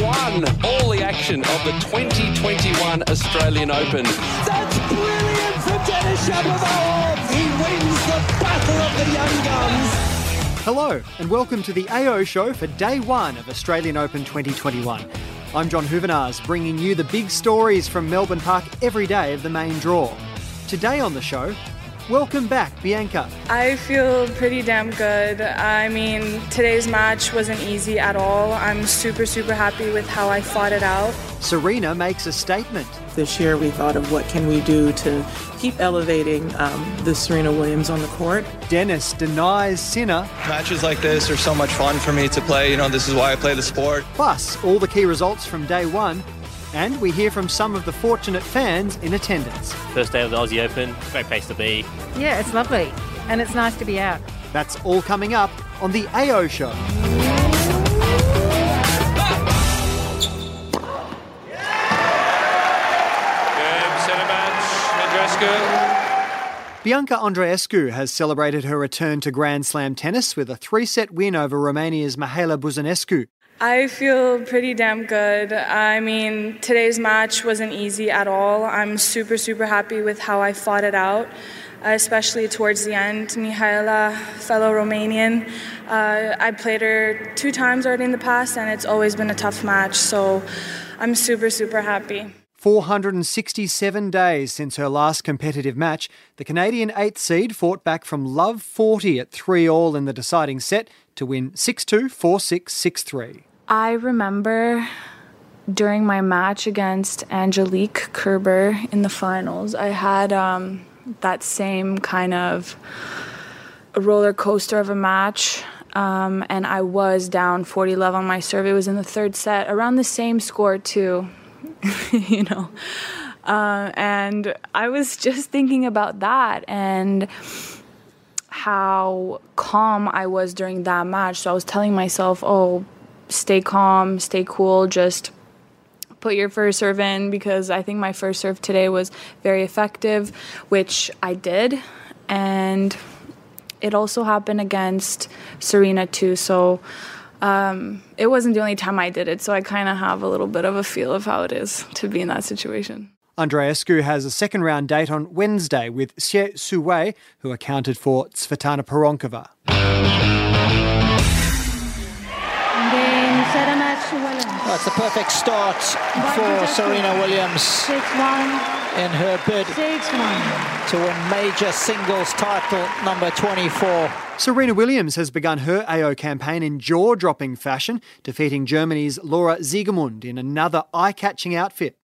won all the action of the 2021 Australian Open. That's brilliant for Denis Shapovalov. He wins the battle of the young guns. Hello, and welcome to the AO show for day one of Australian Open 2021. I'm John Hoovenars, bringing you the big stories from Melbourne Park every day of the main draw. Today on the show, welcome back, Bianca. I feel pretty damn good. I mean, today's match wasn't easy at all. I'm super, super happy with how I fought it out. Serena makes a statement. This year we thought of what can we do to keep elevating um, the Serena Williams on the court. Denis denies Sinner. Matches like this are so much fun for me to play. You know, this is why I play the sport. Plus, all the key results from day one. And we hear from some of the fortunate fans in attendance. First day of the Aussie Open, great place to be. Yeah, it's lovely. And it's nice to be out. That's all coming up on the AO show. Bianca Andreescu has celebrated her return to Grand Slam tennis with a three set win over Romania's Mihaela Buzărnescu. I feel pretty damn good. I mean, today's match wasn't easy at all. I'm super, super happy with how I fought it out, especially towards the end. Mihaela, fellow Romanian, uh, I played her two times already in the past, and it's always been a tough match, so I'm super, super happy. 467 days since her last competitive match, the Canadian 8th seed fought back from love 40 at 3 all in the deciding set to win 6 2, 4 6, 6 3. I remember during my match against Angelique Kerber in the finals, I had um, that same kind of roller coaster of a match. Um, and I was down 40 love on my serve. It was in the third set, around the same score, too. you know. Uh, and I was just thinking about that and how calm I was during that match. So I was telling myself, oh, stay calm, stay cool, just put your first serve in because I think my first serve today was very effective, which I did. And it also happened against Serena too. So um, it wasn't the only time I did it, so I kind of have a little bit of a feel of how it is to be in that situation. Andreescu has a second round date on Wednesday with Hsieh Su-wei, who accounted for Tsvetana Pironkova. Well, it's the perfect start for Serena Williams in her bid to win major singles title number 24. Serena Williams has begun her AO campaign in jaw dropping fashion, defeating Germany's Laura Siegemund in another eye catching outfit.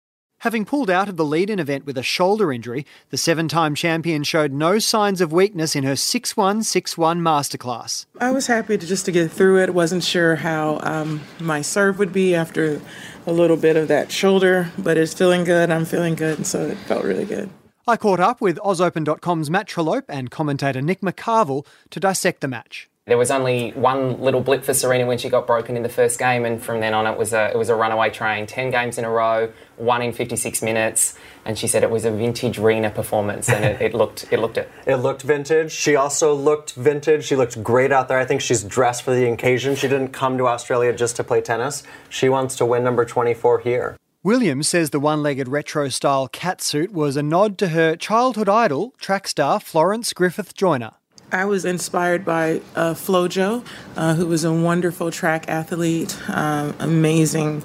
Having pulled out of the lead in event with a shoulder injury, the seven time champion showed no signs of weakness in her 6 1 6 1 masterclass. I was happy to just to get through it. Wasn't sure how um, my serve would be after a little bit of that shoulder, but it's feeling good. I'm feeling good, and so it felt really good. I caught up with AusOpen.com's Matt Trollope and commentator Nick McCarville to dissect the match. There was only one little blip for Serena when she got broken in the first game, and from then on it was a it was a runaway train. Ten games in a row, one in 56 minutes, and she said it was a vintage Rena performance, and it, it looked it looked it. It looked vintage. She also looked vintage. She looked great out there. I think she's dressed for the occasion. She didn't come to Australia just to play tennis. She wants to win number 24 here. Williams says the one legged retro style catsuit was a nod to her childhood idol, track star Florence Griffith Joyner. I was inspired by uh, Flojo, uh, who was a wonderful track athlete, um, amazing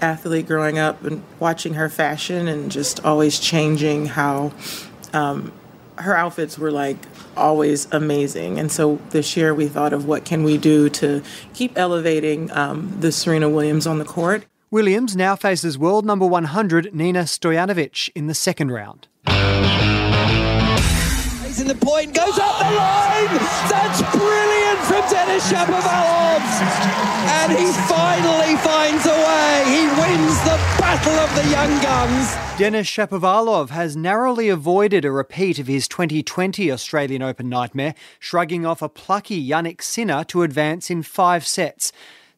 athlete growing up, and watching her fashion and just always changing how um, her outfits were like always amazing. And so this year we thought of what can we do to keep elevating um, the Serena Williams on the court. Williams now faces world number 100 Nina Stojanovic in the second round. In the point goes up the line. That's brilliant from Denis Shapovalov, and he finally finds a way. He wins the battle of the young guns. Denis Shapovalov has narrowly avoided a repeat of his 2020 Australian Open nightmare, shrugging off a plucky Jannik Sinner to advance in five sets.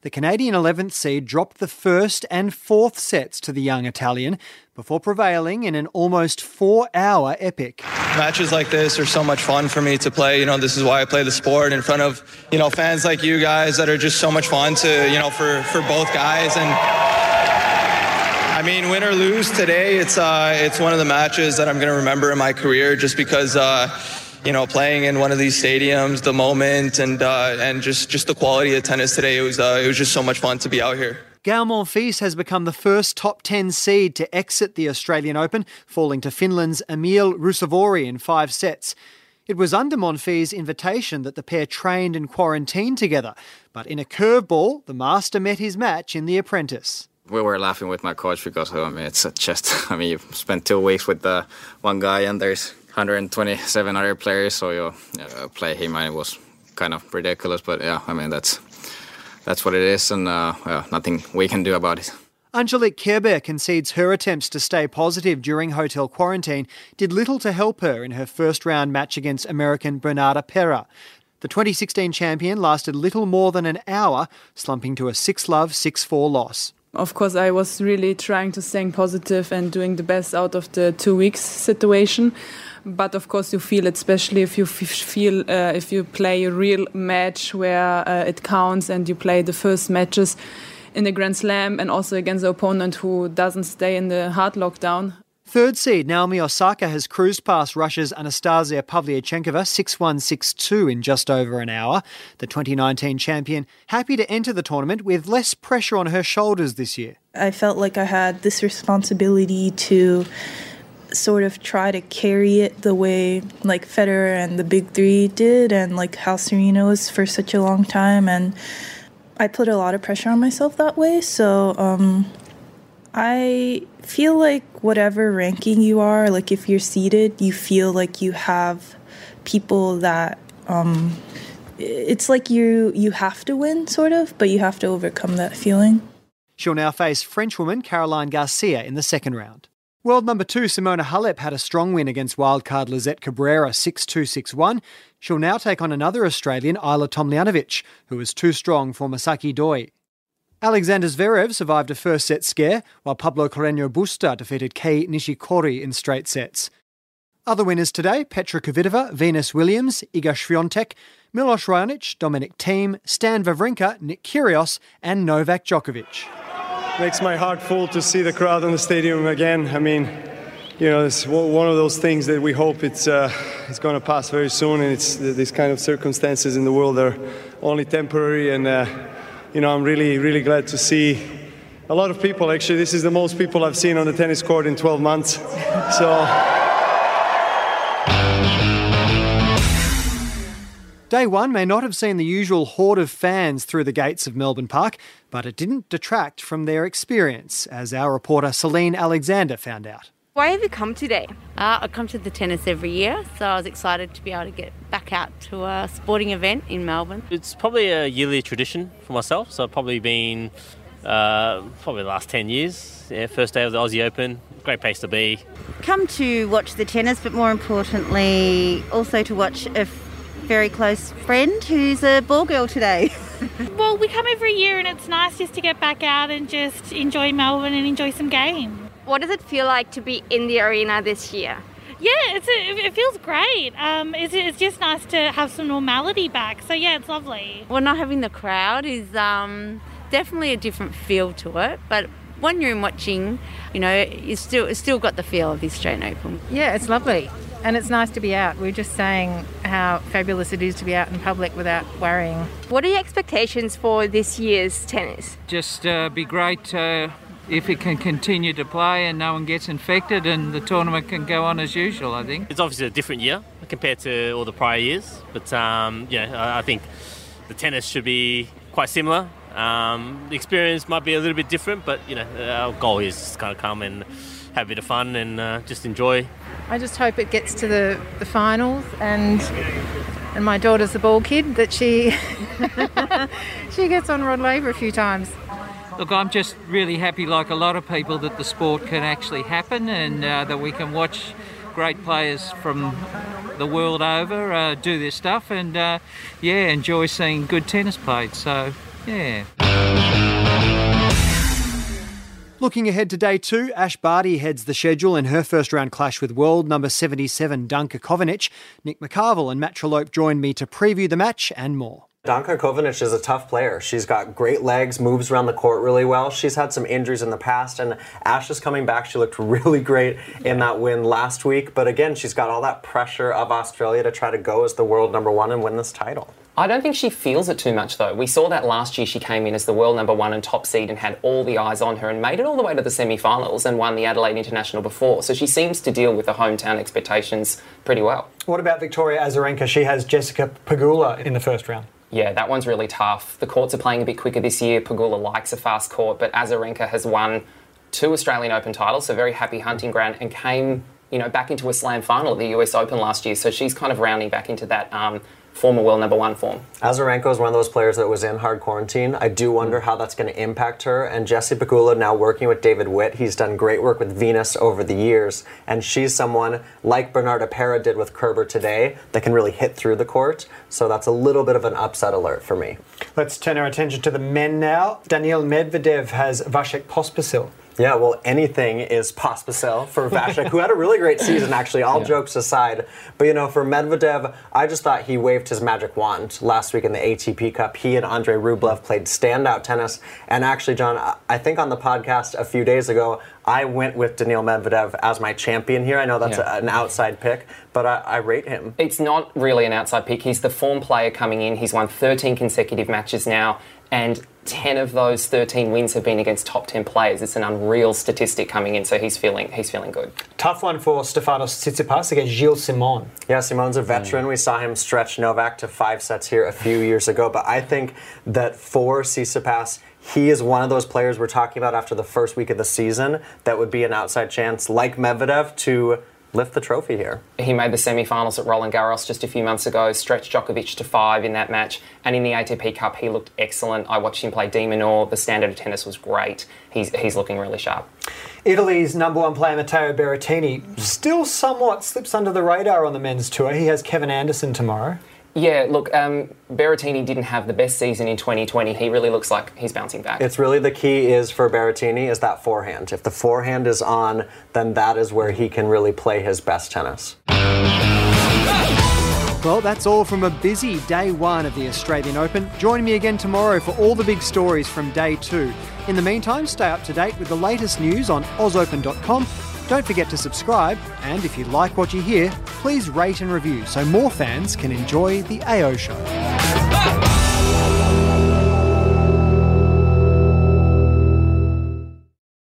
The Canadian 11th seed dropped the first and fourth sets to the young Italian before prevailing in an almost four hour epic. Matches like this are so much fun for me to play. You know, this is why I play the sport in front of, you know, fans like you guys that are just so much fun to, you know, for, for both guys. And I mean, win or lose today, it's uh, it's one of the matches that I'm going to remember in my career, just because. Uh, you know, playing in one of these stadiums, the moment, and uh, and just just the quality of tennis today. It was uh, it was just so much fun to be out here. Gael Monfils has become the first top 10 seed to exit the Australian Open, falling to Finland's Emil Ruusuvuori in five sets. It was under Monfils' invitation that the pair trained and quarantined together, but in a curveball, the master met his match in The Apprentice. We were laughing with my coach because I mean it's just I mean you spent two weeks with the one guy and there's 127 other players, so you uh, play him and it was kind of ridiculous. But yeah, I mean that's that's what it is, and uh, well, nothing we can do about it. Angelique Kerber concedes her attempts to stay positive during hotel quarantine did little to help her in her first round match against American Bernarda Pera. The 2016 champion lasted little more than an hour, slumping to a 6 love 6 4 loss. Of course, I was really trying to stay positive and doing the best out of the two weeks situation. But of course, you feel it, especially if you feel uh, if you play a real match where uh, it counts and you play the first matches in the Grand Slam and also against the opponent who doesn't stay in the hard lockdown. Third seed Naomi Osaka has cruised past Russia's Anastasia Pavlyuchenkova 6-1, 6-2 in just over an hour. The 2019 champion happy to enter the tournament with less pressure on her shoulders this year. I felt like I had this responsibility to sort of try to carry it the way like Federer and the big 3 did and like how Serena was for such a long time and I put a lot of pressure on myself that way. So um I feel like whatever ranking you are, like if you're seated, you feel like you have people that um, it's like you you have to win, sort of, but you have to overcome that feeling. She'll now face Frenchwoman Caroline Garcia in the second round. World number two Simona Halep had a strong win against wildcard Lizette Cabrera 6 2 6 1. She'll now take on another Australian, Ajla Tomljanovic, who was too strong for Misaki Doi. Alexander Zverev survived a first set scare, while Pablo Carreño Busta defeated Kei Nishikori in straight sets. Other winners today Petra Kvitova, Venus Williams, Iga Swiatek, Milos Raonic, Dominic Thiem, Stan Wawrinka, Nick Kyrgios, and Novak Djokovic. Makes my heart full to see the crowd in the stadium again. I mean, you know, it's one of those things that we hope it's uh, it's going to pass very soon, and it's these kind of circumstances in the world are only temporary and. Uh, you know, I'm really, really glad to see a lot of people. Actually, this is the most people I've seen on the tennis court in 12 months. So. Day one may not have seen the usual horde of fans through the gates of Melbourne Park, but it didn't detract from their experience, as our reporter Celine Alexander found out. Why have you come today? Uh, I come to the tennis every year, so I was excited to be able to get back out to a sporting event in Melbourne. It's probably a yearly tradition for myself, so I've probably been uh, probably the last 10 years. Yeah, first day of the Aussie Open, great place to be. Come to watch the tennis, but more importantly, also to watch a very close friend who's a ball girl today. well, we come every year and it's nice just to get back out and just enjoy Melbourne and enjoy some game. What does it feel like to be in the arena this year? Yeah, it's a, it feels great. Um, it's, it's just nice to have some normality back. So yeah, it's lovely. Well, not having the crowd is um, definitely a different feel to it, but when you're in watching, you know, you still it's still got the feel of the Australian Open. Yeah, it's lovely. And it's nice to be out. We are just saying how fabulous it is to be out in public without worrying. What are your expectations for this year's tennis? Just uh, be great uh, if it can continue to play and no one gets infected and the tournament can go on as usual, I think. It's obviously a different year compared to all the prior years, but um, yeah, I think the tennis should be quite similar. Um, the experience might be a little bit different, but you know, our goal is just kind of come and have a bit of fun and uh, just enjoy. I just hope it gets to the, the finals and and my daughter's the ball kid that she she gets on Rod Laver a few times. Look, I'm just really happy, like a lot of people, that the sport can actually happen and uh, that we can watch great players from the world over uh, do their stuff and, uh, yeah, enjoy seeing good tennis played. So, yeah. Looking ahead to day two, Ash Barty heads the schedule in her first round clash with world number 77 Danka Kovinic. Nick McCarville and Matt Trollope join me to preview the match and more. Danka Kovinic is a tough player. She's got great legs, moves around the court really well. She's had some injuries in the past, and Ash is coming back. She looked really great in that win last week. But again, she's got all that pressure of Australia to try to go as the world number one and win this title. I don't think she feels it too much though. We saw that last year she came in as the world number one and top seed and had all the eyes on her and made it all the way to the semi finals and won the Adelaide International before. So she seems to deal with the hometown expectations pretty well. What about Victoria Azarenka? She has Jessica Pegula in the first round. Yeah, that one's really tough. The courts are playing a bit quicker this year. Pegula likes a fast court, but Azarenka has won two Australian Open titles, so very happy hunting ground, and came you know back into a slam final at the US Open last year. So she's kind of rounding back into that um, former world number one form. Azarenka is one of those players that was in hard quarantine. I do wonder mm. how that's going to impact her. And Jessie Pegula now working with David Witt. He's done great work with Venus over the years. And she's someone, like Bernarda Pera did with Kerber today, that can really hit through the court. So that's a little bit of an upset alert for me. Let's turn our attention to the men now. Daniil Medvedev has Vasek Pospisil. Yeah, well, anything is Pospisil for Vasek, who had a really great season, actually, all yeah. jokes aside. But, you know, for Medvedev, I just thought he waved his magic wand last week in the ATP Cup. He and Andrei Rublev played standout tennis. And actually, John, I think on the podcast a few days ago, I went with Daniil Medvedev as my champion here. I know that's yeah. a, an outside pick, but I, I, rate him. It's not really an outside pick. He's the form player coming in. He's won 13 consecutive matches now, and 10 of those 13 wins have been against top 10 players. It's an unreal statistic coming in, so he's feeling he's feeling good. Tough one for Stefanos Tsitsipas against Gilles Simon. Yeah, Simon's a veteran. Mm. We saw him stretch Novak to five sets here a few years ago, but I think that for Tsitsipas, he is one of those players we're talking about after the first week of the season that would be an outside chance, like Medvedev, to lift the trophy here. He made the semi-finals at Roland Garros just a few months ago, stretched Djokovic to five in that match, and in the ATP Cup he looked excellent. I watched him play de Minaur. The standard of tennis was great. He's, he's looking really sharp. Italy's number one player Matteo Berrettini still somewhat slips under the radar on the men's tour. He has Kevin Anderson tomorrow. Yeah, look, um, Berrettini didn't have the best season in 2020. He really looks like he's bouncing back. It's really the key is for Berrettini is that forehand. If the forehand is on, then that is where he can really play his best tennis. Well, that's all from a busy day one of the Australian Open. Join me again tomorrow for all the big stories from day two. In the meantime, stay up to date with the latest news on ausopen.com don't forget to subscribe, and if you like what you hear, please rate and review so more fans can enjoy the AO show.